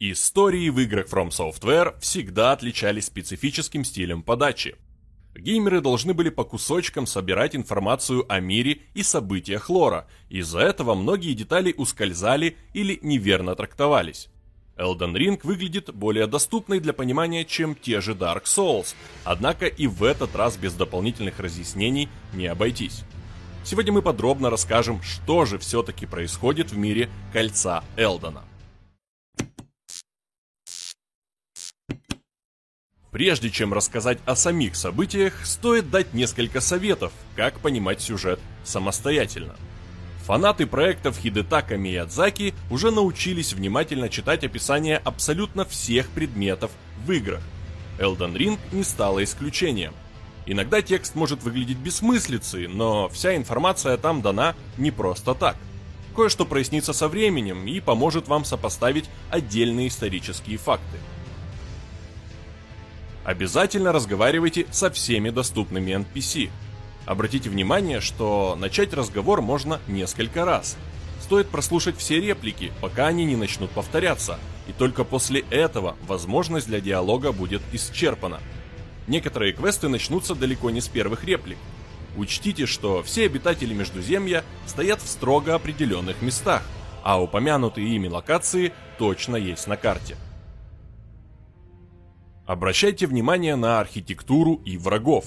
Истории в играх From Software всегда отличались специфическим стилем подачи. Геймеры должны были по кусочкам собирать информацию о мире и событиях лора, из-за этого многие детали ускользали или неверно трактовались. Elden Ring выглядит более доступной для понимания, чем те же Dark Souls, однако и в этот раз без дополнительных разъяснений не обойтись. Сегодня мы подробно расскажем, что же все-таки происходит в мире Кольца Элдона. Прежде чем рассказать о самих событиях, стоит дать несколько советов, как понимать сюжет самостоятельно. Фанаты проектов Хидетака Миядзаки уже научились внимательно читать описание абсолютно всех предметов в играх. Elden Ring не стало исключением. Иногда текст может выглядеть бессмыслицей, но вся информация там дана не просто так. Кое-что прояснится со временем и поможет вам сопоставить отдельные исторические факты. Обязательно разговаривайте со всеми доступными NPC. Обратите внимание, что начать разговор можно несколько раз. Стоит прослушать все реплики, пока они не начнут повторяться, и только после этого возможность для диалога будет исчерпана. Некоторые квесты начнутся далеко не с первых реплик. Учтите, что все обитатели Междуземья стоят в строго определенных местах, а упомянутые ими локации точно есть на карте. Обращайте внимание на архитектуру и врагов.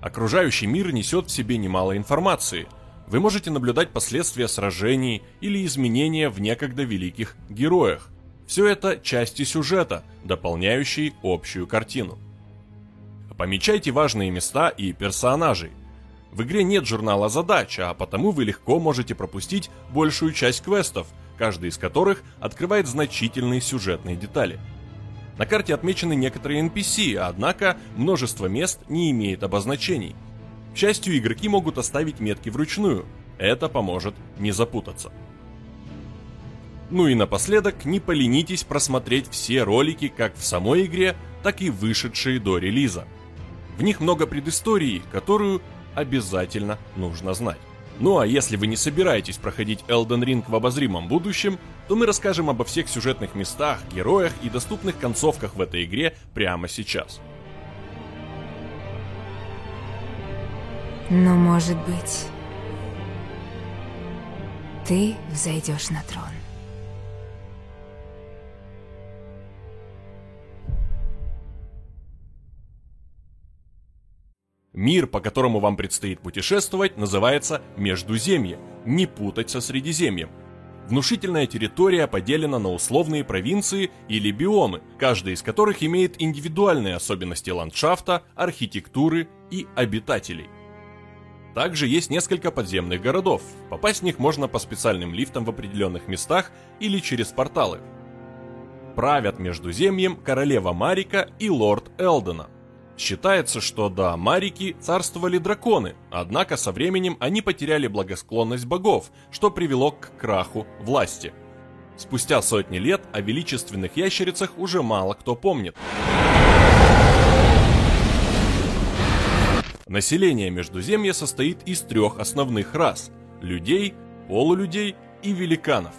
Окружающий мир несет в себе немало информации. Вы можете наблюдать последствия сражений или изменения в некогда великих героях. Все это части сюжета, дополняющие общую картину. Помечайте важные места и персонажей. В игре нет журнала задач, а потому вы легко можете пропустить большую часть квестов, каждый из которых открывает значительные сюжетные детали – на карте отмечены некоторые NPC, однако множество мест не имеет обозначений. К счастью, игроки могут оставить метки вручную. Это поможет не запутаться. Ну и напоследок, не поленитесь просмотреть все ролики как в самой игре, так и вышедшие до релиза. В них много предыстории, которую обязательно нужно знать. Ну а если вы не собираетесь проходить Elden Ring в обозримом будущем, то мы расскажем обо всех сюжетных местах, героях и доступных концовках в этой игре прямо сейчас. Но может быть, ты взойдешь на трон. Мир, по которому вам предстоит путешествовать, называется Междуземье, не путать со Средиземьем. Внушительная территория поделена на условные провинции или биомы, каждая из которых имеет индивидуальные особенности ландшафта, архитектуры и обитателей. Также есть несколько подземных городов, попасть в них можно по специальным лифтам в определенных местах или через порталы. Правят Междуземьем королева Марика и лорд Элдена. Считается, что до Марики царствовали драконы, однако со временем они потеряли благосклонность богов, что привело к краху власти. Спустя сотни лет о величественных ящерицах уже мало кто помнит. Население Междуземья состоит из трех основных рас – людей, полулюдей и великанов.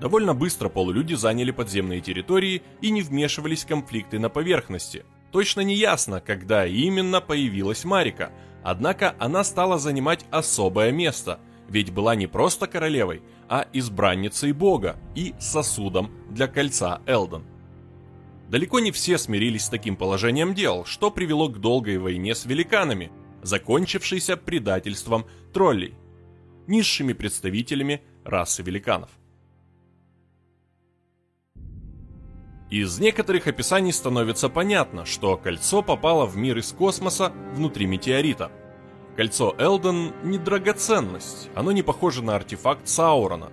Довольно быстро полулюди заняли подземные территории и не вмешивались в конфликты на поверхности – Точно не ясно, когда именно появилась Марика, однако она стала занимать особое место, ведь была не просто королевой, а избранницей бога и сосудом для кольца Элден. Далеко не все смирились с таким положением дел, что привело к долгой войне с великанами, закончившейся предательством троллей, низшими представителями расы великанов. Из некоторых описаний становится понятно, что кольцо попало в мир из космоса внутри метеорита. Кольцо Элден не драгоценность, оно не похоже на артефакт Саурона.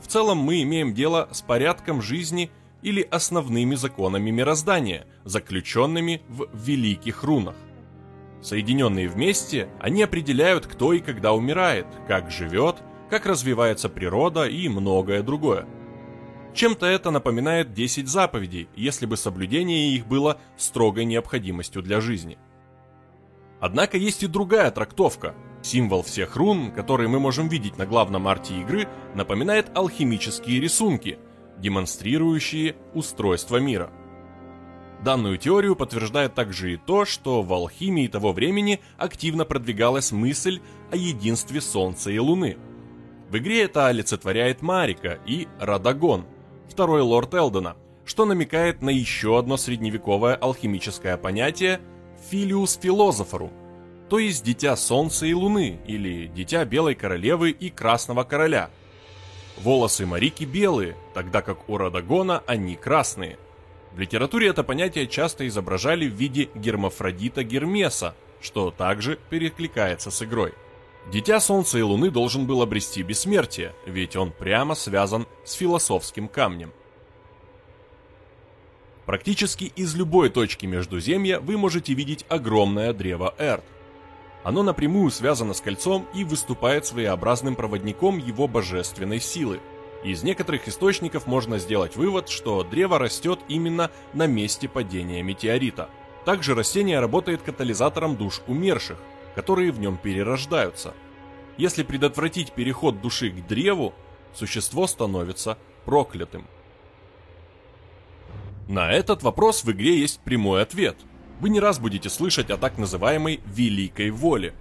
В целом мы имеем дело с порядком жизни или основными законами мироздания, заключенными в великих рунах. Соединенные вместе, они определяют, кто и когда умирает, как живет, как развивается природа и многое другое. Чем-то это напоминает 10 заповедей, если бы соблюдение их было строгой необходимостью для жизни. Однако есть и другая трактовка. Символ всех рун, которые мы можем видеть на главном арте игры, напоминает алхимические рисунки. демонстрирующие устройство мира. Данную теорию подтверждает также и то, что в алхимии того времени активно продвигалась мысль о единстве Солнца и Луны. В игре это олицетворяет Марика и Радагон, второй лорд Элдена, что намекает на еще одно средневековое алхимическое понятие «филиус филозофорум», то есть дитя Солнца и Луны, или дитя Белой Королевы и Красного Короля. Волосы Марики белые, тогда как у Радагона они красные. В литературе это понятие часто изображали в виде гермафродита Гермеса, что также перекликается с игрой. Дитя Солнца и Луны должен был обрести бессмертие, ведь он прямо связан с философским камнем. Практически из любой точки Междуземья вы можете видеть огромное древо Эрт – оно напрямую связано с кольцом и выступает своеобразным проводником его божественной силы. Из некоторых источников можно сделать вывод, что древо растет именно на месте падения метеорита. Также растение работает катализатором душ умерших, которые в нем перерождаются. Если предотвратить переход души к древу, существо становится проклятым. На этот вопрос в игре есть прямой ответ – вы не раз будете слышать о так называемой «великой воле».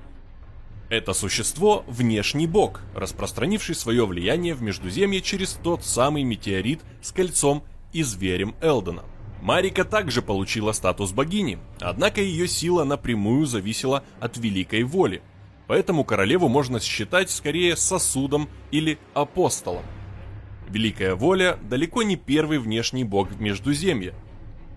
Это существо – внешний бог, распространивший свое влияние в Междуземье через тот самый метеорит с кольцом и зверем Элдена. Марика также получила статус богини, однако ее сила напрямую зависела от великой воли, поэтому королеву можно считать скорее сосудом или апостолом. Великая воля далеко не первый внешний бог в Междуземье –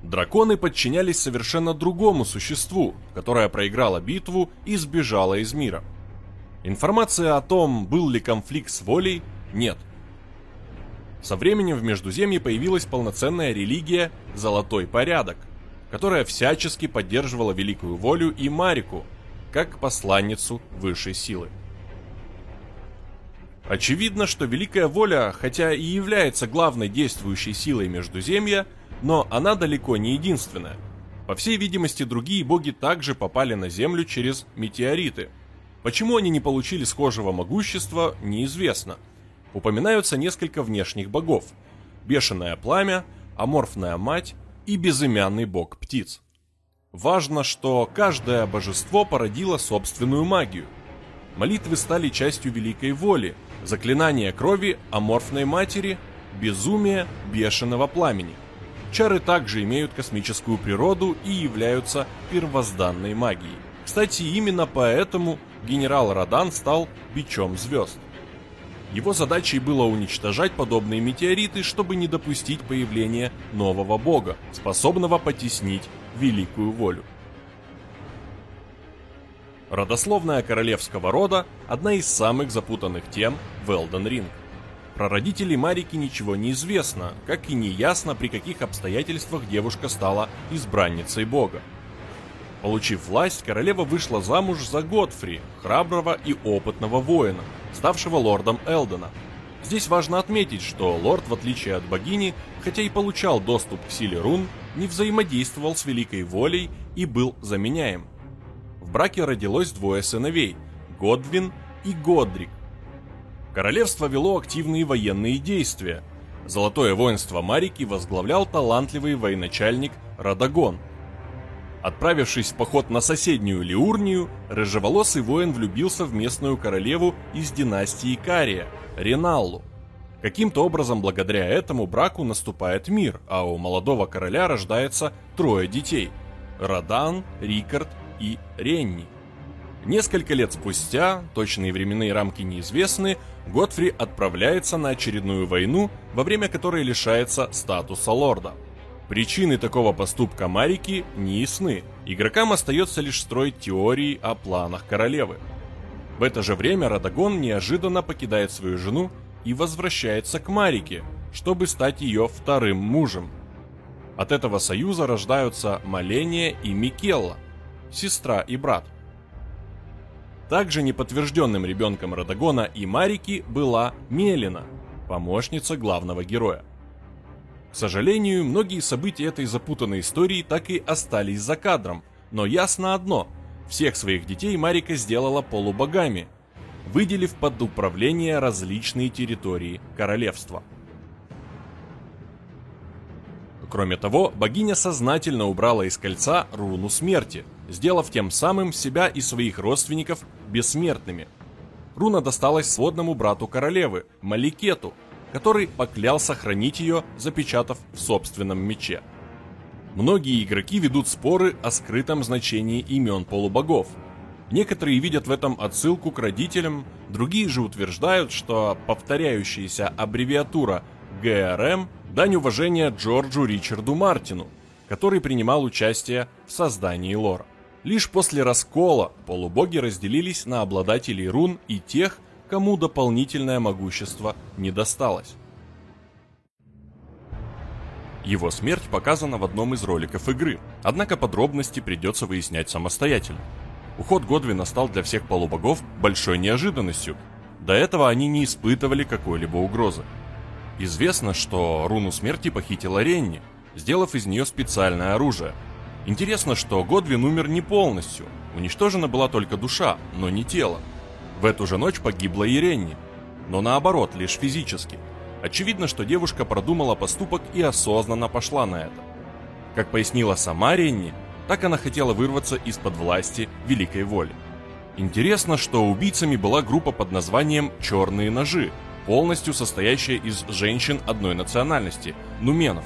Драконы подчинялись совершенно другому существу, которое проиграло битву и сбежало из мира. Информация о том, был ли конфликт с волей, нет. Со временем в Междуземье появилась полноценная религия «Золотой порядок», которая всячески поддерживала великую волю и Марику, как посланницу высшей силы. Очевидно, что Великая Воля, хотя и является главной действующей силой Междуземья, но она далеко не единственная. По всей видимости, другие боги также попали на Землю через метеориты. Почему они не получили схожего могущества, неизвестно. Упоминаются несколько внешних богов. Бешеное пламя, аморфная мать и безымянный бог птиц. Важно, что каждое божество породило собственную магию. Молитвы стали частью великой воли, заклинание крови аморфной матери, безумие бешеного пламени. Чары также имеют космическую природу и являются первозданной магией. Кстати, именно поэтому генерал Радан стал бичом звезд. Его задачей было уничтожать подобные метеориты, чтобы не допустить появления нового бога, способного потеснить великую волю. Родословная королевского рода – одна из самых запутанных тем в Elden Ring. Про родителей Марики ничего не известно, как и не ясно, при каких обстоятельствах девушка стала избранницей бога. Получив власть, королева вышла замуж за Годфри, храброго и опытного воина, ставшего лордом Элдена. Здесь важно отметить, что лорд, в отличие от богини, хотя и получал доступ к силе рун, не взаимодействовал с великой волей и был заменяем. В браке родилось двое сыновей – Годвин и Годрик, Королевство вело активные военные действия. Золотое воинство Марики возглавлял талантливый военачальник Радагон. Отправившись в поход на соседнюю Лиурнию, рыжеволосый воин влюбился в местную королеву из династии Кария, Реналлу. Каким-то образом благодаря этому браку наступает мир, а у молодого короля рождается трое детей – Радан, Рикард и Ренни. Несколько лет спустя, точные временные рамки неизвестны, Готфри отправляется на очередную войну, во время которой лишается статуса лорда. Причины такого поступка Марики не ясны, игрокам остается лишь строить теории о планах королевы. В это же время Радагон неожиданно покидает свою жену и возвращается к Марике, чтобы стать ее вторым мужем. От этого союза рождаются Маления и Микелла, сестра и брат. Также неподтвержденным ребенком Радагона и Марики была Мелина, помощница главного героя. К сожалению, многие события этой запутанной истории так и остались за кадром, но ясно одно – всех своих детей Марика сделала полубогами, выделив под управление различные территории королевства. Кроме того, богиня сознательно убрала из кольца руну смерти, сделав тем самым себя и своих родственников бессмертными. Руна досталась сводному брату королевы, Маликету, который поклялся хранить ее, запечатав в собственном мече. Многие игроки ведут споры о скрытом значении имен полубогов. Некоторые видят в этом отсылку к родителям, другие же утверждают, что повторяющаяся аббревиатура ГРМ – дань уважения Джорджу Ричарду Мартину, который принимал участие в создании лора. Лишь после раскола полубоги разделились на обладателей рун и тех, кому дополнительное могущество не досталось. Его смерть показана в одном из роликов игры, однако подробности придется выяснять самостоятельно. Уход Годвина стал для всех полубогов большой неожиданностью. До этого они не испытывали какой-либо угрозы. Известно, что руну смерти похитила Ренни, сделав из нее специальное оружие. Интересно, что Годвин умер не полностью, уничтожена была только душа, но не тело. В эту же ночь погибла и Ренни, но наоборот, лишь физически – Очевидно, что девушка продумала поступок и осознанно пошла на это. Как пояснила сама Ренни, так она хотела вырваться из-под власти Великой Воли. Интересно, что убийцами была группа под названием «Черные ножи», полностью состоящая из женщин одной национальности – нуменов.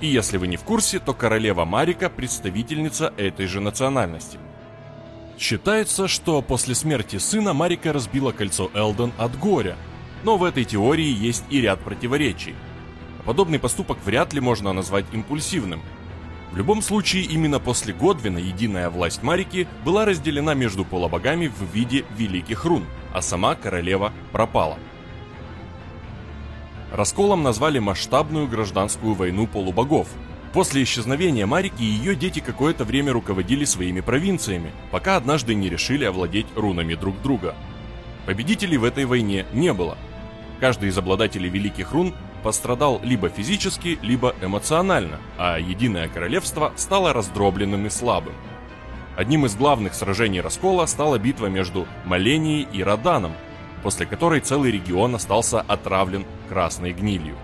И если вы не в курсе, то королева Марика – представительница этой же национальности. Считается, что после смерти сына Марика разбила кольцо Элден от горя – но в этой теории есть и ряд противоречий. Подобный поступок вряд ли можно назвать импульсивным. В любом случае, именно после Годвина единая власть Марики была разделена между полубогами в виде великих рун, а сама королева пропала. Расколом назвали масштабную гражданскую войну полубогов. После исчезновения Марики ее дети какое-то время руководили своими провинциями, пока однажды не решили овладеть рунами друг друга – Победителей в этой войне не было. Каждый из обладателей великих рун пострадал либо физически, либо эмоционально, а Единое Королевство стало раздробленным и слабым. Одним из главных сражений раскола стала битва между Маленией и Раданом, после которой целый регион остался отравлен красной гнилью.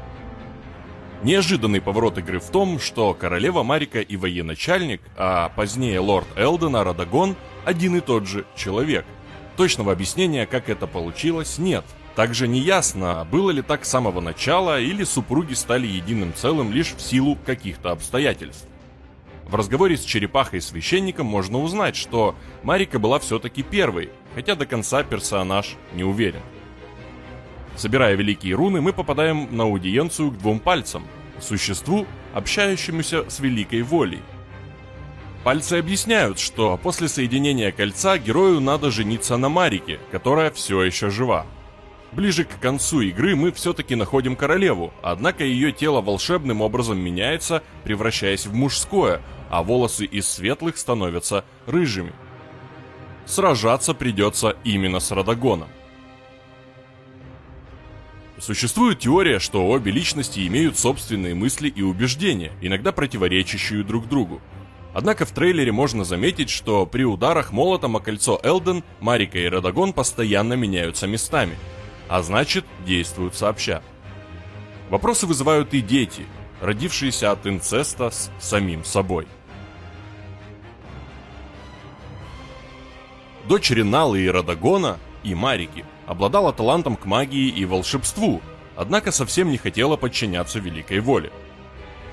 Неожиданный поворот игры в том, что королева Марика и военачальник, а позднее лорд Элдена Радагон один и тот же человек – Точного объяснения, как это получилось, нет. Также неясно, было ли так с самого начала, или супруги стали единым целым лишь в силу каких-то обстоятельств. В разговоре с черепахой-священником можно узнать, что Марика была все-таки первой, хотя до конца персонаж не уверен. Собирая великие руны, мы попадаем на аудиенцию к двум пальцам, существу, общающемуся с великой волей, Пальцы объясняют, что после соединения кольца герою надо жениться на Марике, которая все еще жива. Ближе к концу игры мы все-таки находим королеву, однако ее тело волшебным образом меняется, превращаясь в мужское, а волосы из светлых становятся рыжими. Сражаться придется именно с Радагоном. Существует теория, что обе личности имеют собственные мысли и убеждения, иногда противоречащие друг другу. Однако в трейлере можно заметить, что при ударах молотом о кольцо Элден, Марика и Радагон постоянно меняются местами, а значит действуют сообща. Вопросы вызывают и дети, родившиеся от инцеста с самим собой. Дочери Налы и Радагона, и Марики, обладала талантом к магии и волшебству, однако совсем не хотела подчиняться великой воле.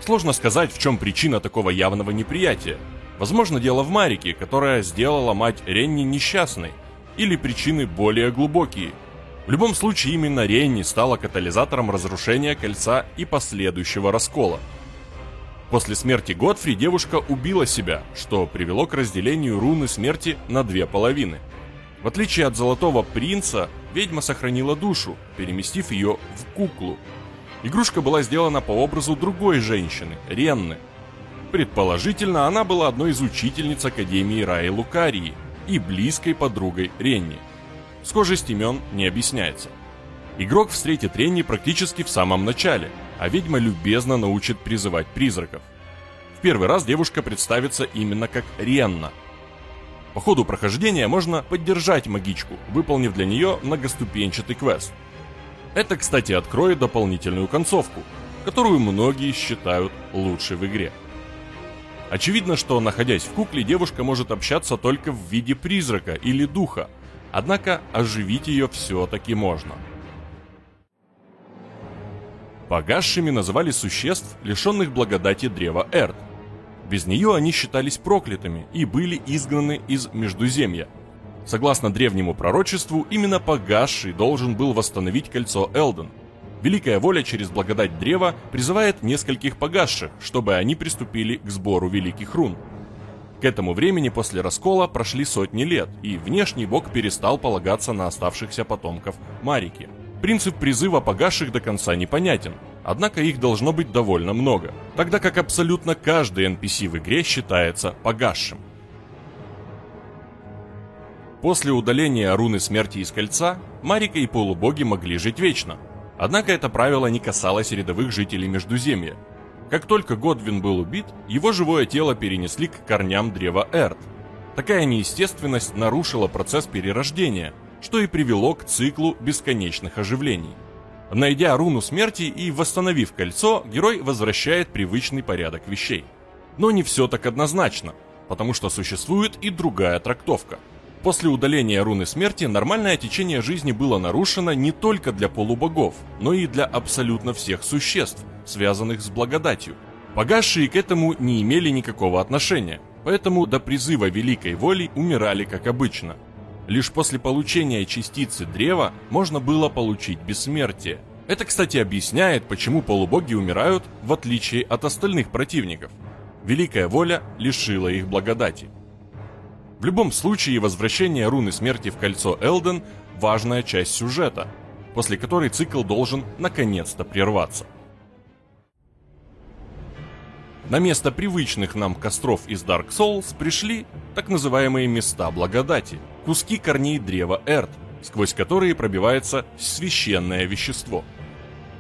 Сложно сказать, в чем причина такого явного неприятия. Возможно, дело в Марике, которая сделала мать Ренни несчастной, или причины более глубокие. В любом случае, именно Ренни стала катализатором разрушения кольца и последующего раскола. После смерти Годфри девушка убила себя, что привело к разделению руны смерти на две половины. В отличие от Золотого Принца, ведьма сохранила душу, переместив ее в куклу, Игрушка была сделана по образу другой женщины, Ренны. Предположительно, она была одной из учительниц Академии Раи Лукарии и близкой подругой Ренни. Схожесть имен не объясняется. Игрок встретит Ренни практически в самом начале, а ведьма любезно научит призывать призраков. В первый раз девушка представится именно как Ренна. По ходу прохождения можно поддержать магичку, выполнив для нее многоступенчатый квест – это, кстати, откроет дополнительную концовку. которую многие считают лучшей в игре. Очевидно, что находясь в кукле, девушка может общаться только в виде призрака или духа, однако оживить ее все-таки можно. Погасшими называли существ, лишенных благодати древа Эрт. Без нее они считались проклятыми и были изгнаны из Междуземья. Согласно древнему пророчеству, именно погасший должен был восстановить кольцо Элден. Великая воля через благодать древа призывает нескольких погасших, чтобы они приступили к сбору великих рун. К этому времени после раскола прошли сотни лет, и внешний бог перестал полагаться на оставшихся потомков Марики. Принцип призыва погасших до конца непонятен, однако их должно быть довольно много, тогда как абсолютно каждый NPC в игре считается погасшим. После удаления руны смерти из кольца, Марика и полубоги могли жить вечно – Однако это правило не касалось рядовых жителей Междуземья. Как только Годвин был убит, его живое тело перенесли к корням древа Эрт. Такая неестественность нарушила процесс перерождения, что и привело к циклу бесконечных оживлений. Найдя руну смерти и восстановив кольцо, герой возвращает привычный порядок вещей. Но не все так однозначно, потому что существует и другая трактовка – После удаления руны смерти нормальное течение жизни было нарушено не только для полубогов, но и для абсолютно всех существ, связанных с благодатью. Погасшие к этому не имели никакого отношения, поэтому до призыва Великой Воли умирали как обычно. Лишь после получения частицы древа можно было получить бессмертие. Это, кстати, объясняет, почему полубоги умирают, в отличие от остальных противников. Великая Воля лишила их благодати. В любом случае, возвращение руны смерти в кольцо Элден – важная часть сюжета, после которой цикл должен наконец-то прерваться. На место привычных нам костров из Dark Souls пришли так называемые места благодати, куски корней древа Эрт, сквозь которые пробивается священное вещество.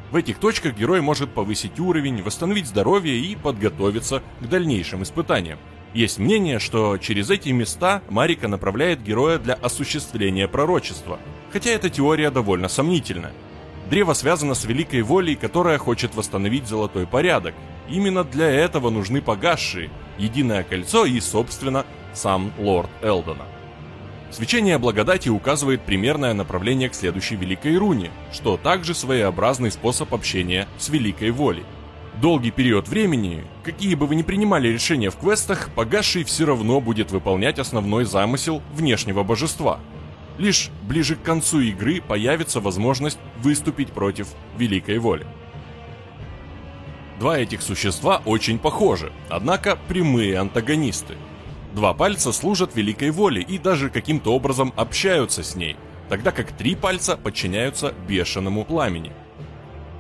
В этих точках герой может повысить уровень, восстановить здоровье и подготовиться к дальнейшим испытаниям. Есть мнение, что через эти места Марика направляет героя для осуществления пророчества, хотя эта теория довольно сомнительна. Древо связано с великой волей, которая хочет восстановить золотой порядок. Именно для этого нужны погасшие, единое кольцо и, собственно, сам лорд Элдона. Свечение благодати указывает примерное направление к следующей великой руне, что также своеобразный способ общения с великой волей долгий период времени, какие бы вы ни принимали решения в квестах, погасший все равно будет выполнять основной замысел внешнего божества. Лишь ближе к концу игры появится возможность выступить против Великой Воли. Два этих существа очень похожи, однако прямые антагонисты. Два пальца служат Великой Воле и даже каким-то образом общаются с ней, тогда как три пальца подчиняются бешеному пламени –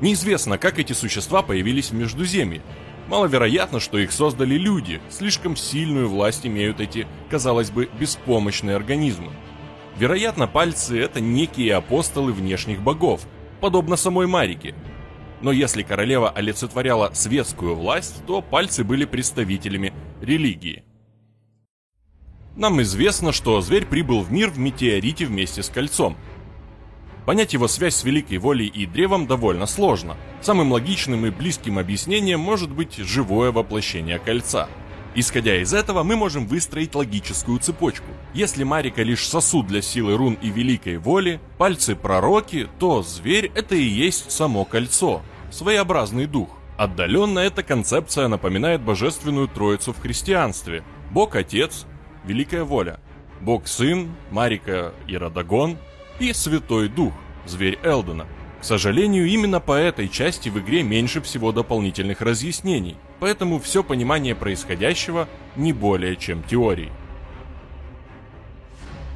Неизвестно, как эти существа появились в Междуземье. Маловероятно, что их создали люди, слишком сильную власть имеют эти, казалось бы, беспомощные организмы. Вероятно, пальцы – это некие апостолы внешних богов, подобно самой Марике. Но если королева олицетворяла светскую власть, то пальцы были представителями религии. Нам известно, что зверь прибыл в мир в метеорите вместе с кольцом – Понять его связь с великой волей и древом довольно сложно. Самым логичным и близким объяснением может быть живое воплощение кольца. Исходя из этого, мы можем выстроить логическую цепочку. Если Марика лишь сосуд для силы рун и великой воли, пальцы пророки, то зверь это и есть само кольцо, своеобразный дух. Отдаленно эта концепция напоминает божественную троицу в христианстве. Бог-Отец, Великая Воля, Бог-Сын, Марика и Радагон и Святой Дух, зверь Элдена. К сожалению, именно по этой части в игре меньше всего дополнительных разъяснений, поэтому все понимание происходящего не более чем теории.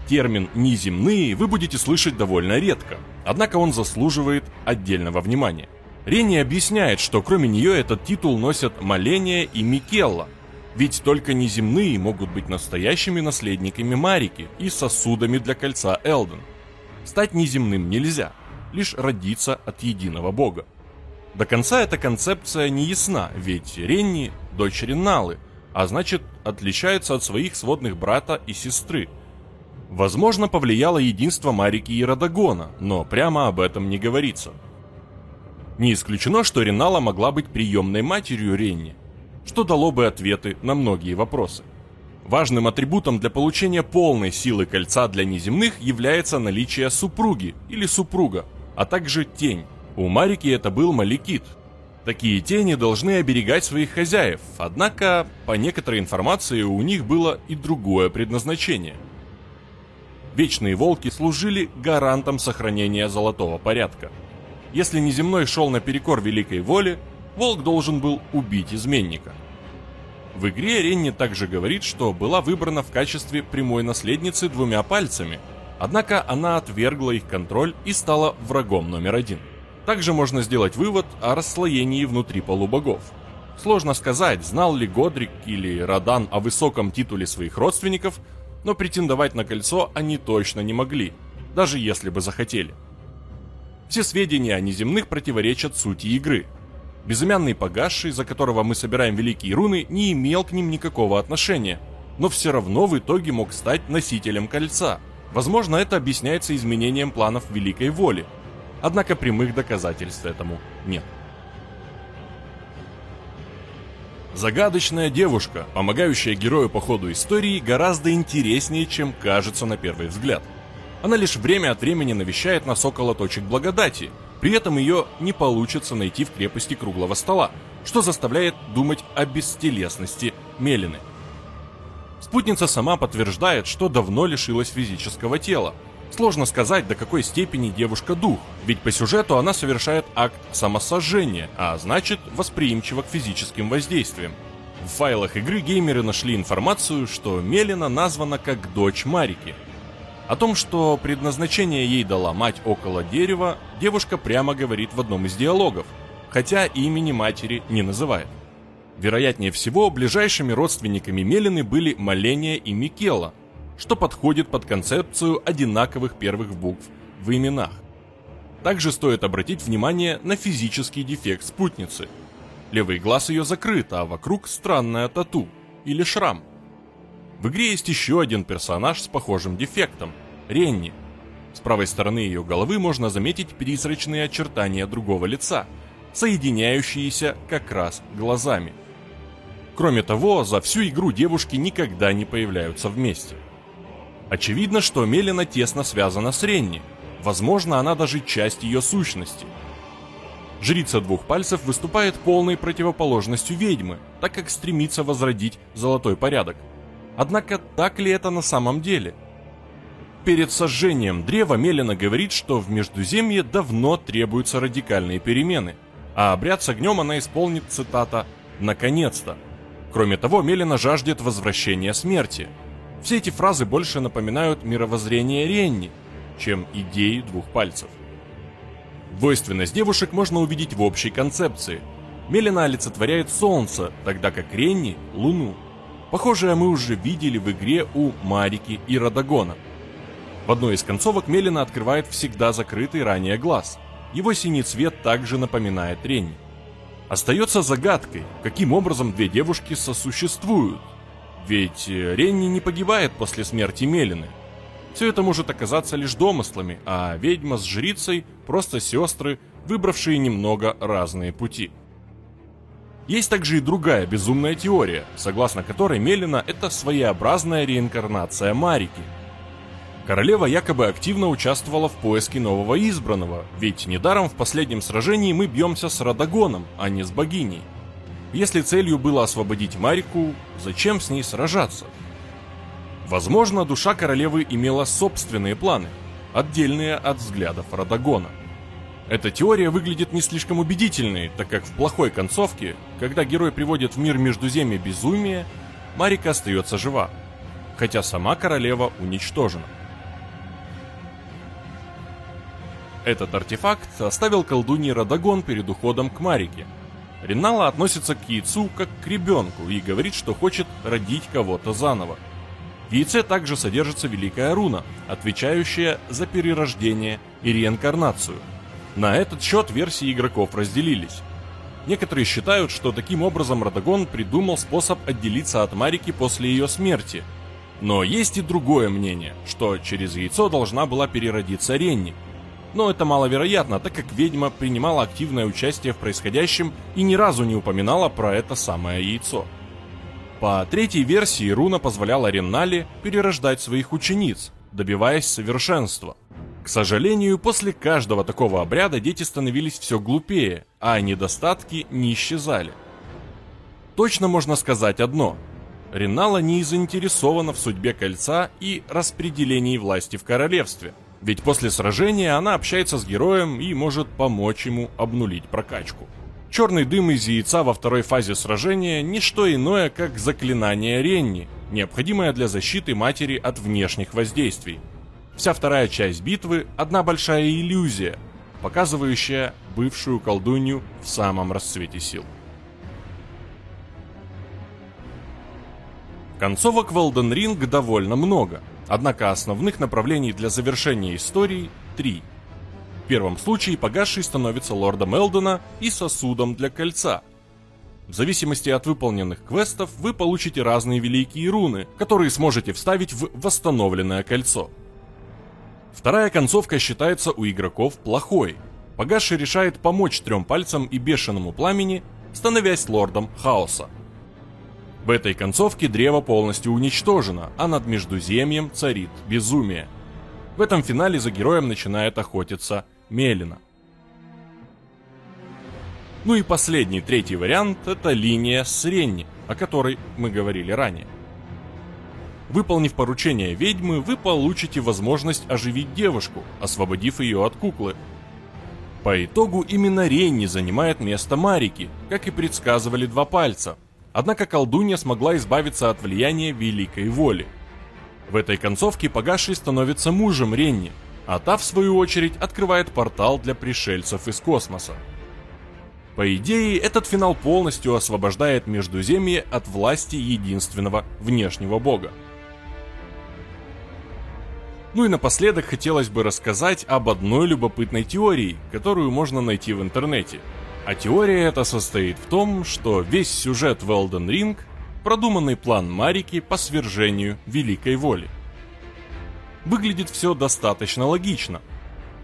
Термин «неземные» вы будете слышать довольно редко, однако он заслуживает отдельного внимания. Рени объясняет, что кроме нее этот титул носят Маления и Микелла, ведь только неземные могут быть настоящими наследниками Марики и сосудами для кольца Элден. Стать неземным нельзя, лишь родиться от единого бога. До конца эта концепция не ясна, ведь Ренни – дочь Ренналы, а значит отличается от своих сводных брата и сестры. Возможно, повлияло единство Марики и Радагона, но прямо об этом не говорится. Не исключено, что Ренала могла быть приемной матерью Ренни, что дало бы ответы на многие вопросы. Важным атрибутом для получения полной силы кольца для неземных является наличие супруги или супруга, а также тень. У Марики это был Маликит. Такие тени должны оберегать своих хозяев, однако, по некоторой информации, у них было и другое предназначение. Вечные волки служили гарантом сохранения золотого порядка. Если неземной шел наперекор великой воле, волк должен был убить изменника – в игре Ренни также говорит, что была выбрана в качестве прямой наследницы двумя пальцами, однако она отвергла их контроль и стала врагом номер один. Также можно сделать вывод о расслоении внутри полубогов. Сложно сказать, знал ли Годрик или Радан о высоком титуле своих родственников, но претендовать на кольцо они точно не могли, даже если бы захотели. Все сведения о неземных противоречат сути игры – Безымянный погасший, за которого мы собираем великие руны, не имел к ним никакого отношения, но все равно в итоге мог стать носителем кольца. Возможно, это объясняется изменением планов Великой Воли. Однако прямых доказательств этому нет. Загадочная девушка, помогающая герою по ходу истории, гораздо интереснее, чем кажется на первый взгляд. Она лишь время от времени навещает нас около точек благодати – при этом ее не получится найти в крепости круглого стола, что заставляет думать о бестелесности Мелины. Спутница сама подтверждает, что давно лишилась физического тела. Сложно сказать, до какой степени девушка дух, ведь по сюжету она совершает акт самосожжения, а значит восприимчива к физическим воздействиям. В файлах игры геймеры нашли информацию, что Мелина названа как дочь Марики – о том, что предназначение ей дала мать около дерева, девушка прямо говорит в одном из диалогов, хотя имени матери не называет. Вероятнее всего, ближайшими родственниками Мелины были Маления и Микела, что подходит под концепцию одинаковых первых букв в именах. Также стоит обратить внимание на физический дефект спутницы. Левый глаз ее закрыт, а вокруг странная тату или шрам – в игре есть еще один персонаж с похожим дефектом – Ренни. С правой стороны ее головы можно заметить призрачные очертания другого лица, соединяющиеся как раз глазами. Кроме того, за всю игру девушки никогда не появляются вместе. Очевидно, что Мелина тесно связана с Ренни. Возможно, она даже часть ее сущности. Жрица двух пальцев выступает полной противоположностью ведьмы, так как стремится возродить золотой порядок – Однако так ли это на самом деле? Перед сожжением древа Мелина говорит, что в Междуземье давно требуются радикальные перемены, а обряд с огнем она исполнит, цитата, «наконец-то». Кроме того, Мелина жаждет возвращения смерти. Все эти фразы больше напоминают мировоззрение Ренни, чем идеи двух пальцев. Двойственность девушек можно увидеть в общей концепции. Мелина олицетворяет солнце, тогда как Ренни – луну. Похожее мы уже видели в игре у Марики и Радагона. В одной из концовок Мелина открывает всегда закрытый ранее глаз. Его синий цвет также напоминает Ренни. Остается загадкой, каким образом две девушки сосуществуют. Ведь э, Ренни не погибает после смерти Мелины. Все это может оказаться лишь домыслами, а ведьма с жрицей просто сестры, выбравшие немного разные пути. Есть также и другая безумная теория, согласно которой Мелина – это своеобразная реинкарнация Марики. Королева якобы активно участвовала в поиске нового избранного, ведь недаром в последнем сражении мы бьемся с Радагоном, а не с богиней. Если целью было освободить Марику, зачем с ней сражаться? Возможно, душа королевы имела собственные планы, отдельные от взглядов Радагона – эта теория выглядит не слишком убедительной, так как в плохой концовке, когда герой приводит в мир Междуземья безумие, Марика остается жива, хотя сама королева уничтожена. Этот артефакт оставил колдунья Радагон перед уходом к Марике. Ринала относится к яйцу как к ребенку и говорит, что хочет родить кого-то заново. В яйце также содержится великая руна, отвечающая за перерождение и реинкарнацию – на этот счет версии игроков разделились. Некоторые считают, что таким образом Радагон придумал способ отделиться от Марики после ее смерти. Но есть и другое мнение, что через яйцо должна была переродиться Ренни. Но это маловероятно, так как ведьма принимала активное участие в происходящем и ни разу не упоминала про это самое яйцо. По третьей версии руна позволяла Реннале перерождать своих учениц, добиваясь совершенства. К сожалению, после каждого такого обряда дети становились все глупее, а недостатки не исчезали. Точно можно сказать одно. Ренала не заинтересована в судьбе кольца и распределении власти в королевстве – ведь после сражения она общается с героем и может помочь ему обнулить прокачку. Черный дым из яйца во второй фазе сражения – не что иное, как заклинание Ренни, необходимое для защиты матери от внешних воздействий. Вся вторая часть битвы – одна большая иллюзия, показывающая бывшую колдунью в самом расцвете сил. Концовок в Elden Ring довольно много – Однако основных направлений для завершения истории три. В первом случае погасший становится лордом Элдена и сосудом для кольца. В зависимости от выполненных квестов вы получите разные великие руны, которые сможете вставить в восстановленное кольцо. Вторая концовка считается у игроков плохой. Погасший решает помочь трем пальцам и бешеному пламени, становясь лордом хаоса. В этой концовке древо полностью уничтожено, а над Междуземьем царит безумие. В этом финале за героем начинает охотиться Мелина. Ну и последний, третий вариант – это линия с Ренни, о которой мы говорили ранее. Выполнив поручение ведьмы, вы получите возможность оживить девушку, освободив ее от куклы. По итогу именно Ренни занимает место Марики, как и предсказывали два пальца, Однако колдунья смогла избавиться от влияния великой воли. В этой концовке погасший становится мужем Ренни, а та, в свою очередь, открывает портал для пришельцев из космоса. По идее, этот финал полностью освобождает Междуземье от власти единственного внешнего бога. Ну и напоследок хотелось бы рассказать об одной любопытной теории, которую можно найти в интернете – а теория эта состоит в том, что весь сюжет в Elden Ring – продуманный план Марики по свержению Великой Воли. Выглядит все достаточно логично.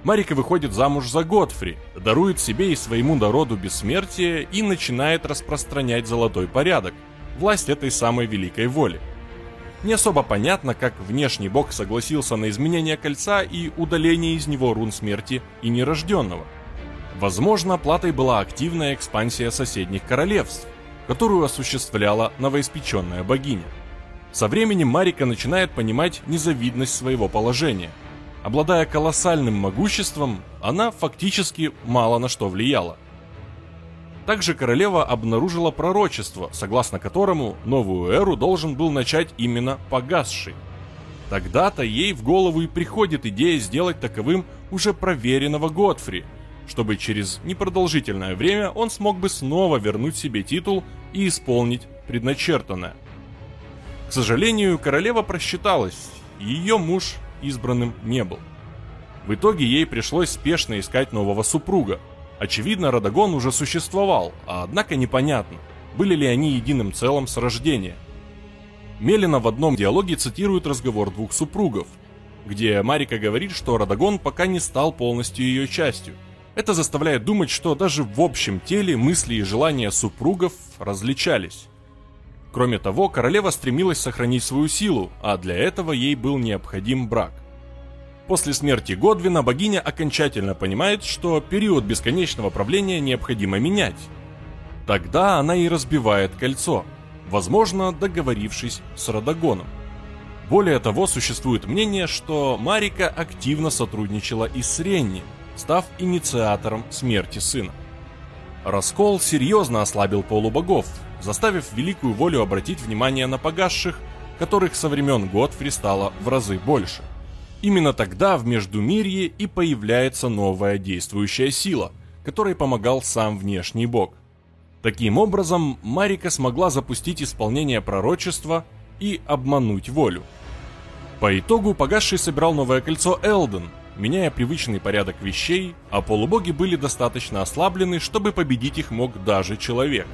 Марика выходит замуж за Годфри, дарует себе и своему народу бессмертие и начинает распространять золотой порядок, власть этой самой Великой Воли. Не особо понятно, как внешний бог согласился на изменение кольца и удаление из него рун смерти и нерожденного – Возможно, платой была активная экспансия соседних королевств, которую осуществляла новоиспеченная богиня. Со временем Марика начинает понимать незавидность своего положения. Обладая колоссальным могуществом, она фактически мало на что влияла. Также королева обнаружила пророчество, согласно которому новую эру должен был начать именно погасший. Тогда-то ей в голову и приходит идея сделать таковым уже проверенного Годфри – чтобы через непродолжительное время он смог бы снова вернуть себе титул и исполнить предначертанное. К сожалению, королева просчиталась, ее муж избранным не был. В итоге ей пришлось спешно искать нового супруга. Очевидно, Радагон уже существовал, а однако непонятно, были ли они единым целым с рождения. Мелина в одном диалоге цитирует разговор двух супругов, где Марика говорит, что Радагон пока не стал полностью ее частью – это заставляет думать, что даже в общем теле мысли и желания супругов различались. Кроме того, королева стремилась сохранить свою силу, а для этого ей был необходим брак. После смерти Годвина богиня окончательно понимает, что период бесконечного правления необходимо менять. Тогда она и разбивает кольцо, возможно, договорившись с Радагоном. Более того, существует мнение, что Марика активно сотрудничала и с Ренни – став инициатором смерти сына. Раскол серьезно ослабил полубогов, заставив великую волю обратить внимание на погасших, которых со времен Готфри стало в разы больше. Именно тогда в Междумирье и появляется новая действующая сила, которой помогал сам внешний бог. Таким образом, Марика смогла запустить исполнение пророчества и обмануть волю. По итогу погасший собирал новое кольцо Элден, меняя привычный порядок вещей, а полубоги были достаточно ослаблены, чтобы победить их мог даже человек.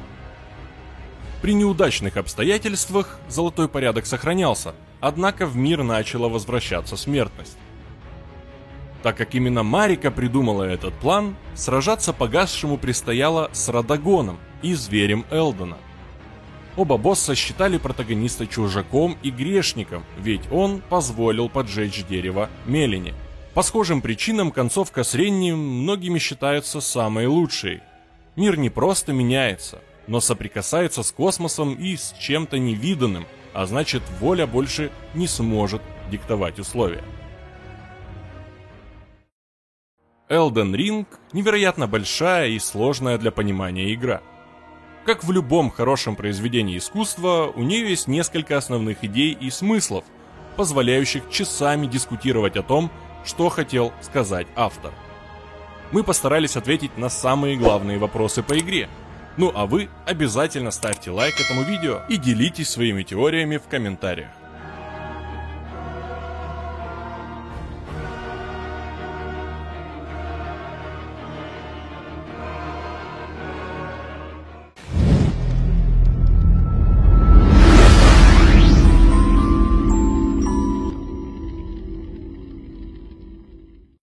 При неудачных обстоятельствах золотой порядок сохранялся, однако в мир начала возвращаться смертность. Так как именно Марика придумала этот план, сражаться погасшему предстояло с Радагоном и Зверем Элдона. Оба босса считали протагониста чужаком и грешником, ведь он позволил поджечь дерево Мелине. По схожим причинам концовка с Ренни многими считается самой лучшей. Мир не просто меняется, но соприкасается с космосом и с чем-то невиданным, а значит воля больше не сможет диктовать условия. Elden Ring – невероятно большая и сложная для понимания игра. Как в любом хорошем произведении искусства, у нее есть несколько основных идей и смыслов, позволяющих часами дискутировать о том, что хотел сказать автор. Мы постарались ответить на самые главные вопросы по игре. Ну а вы обязательно ставьте лайк этому видео и делитесь своими теориями в комментариях.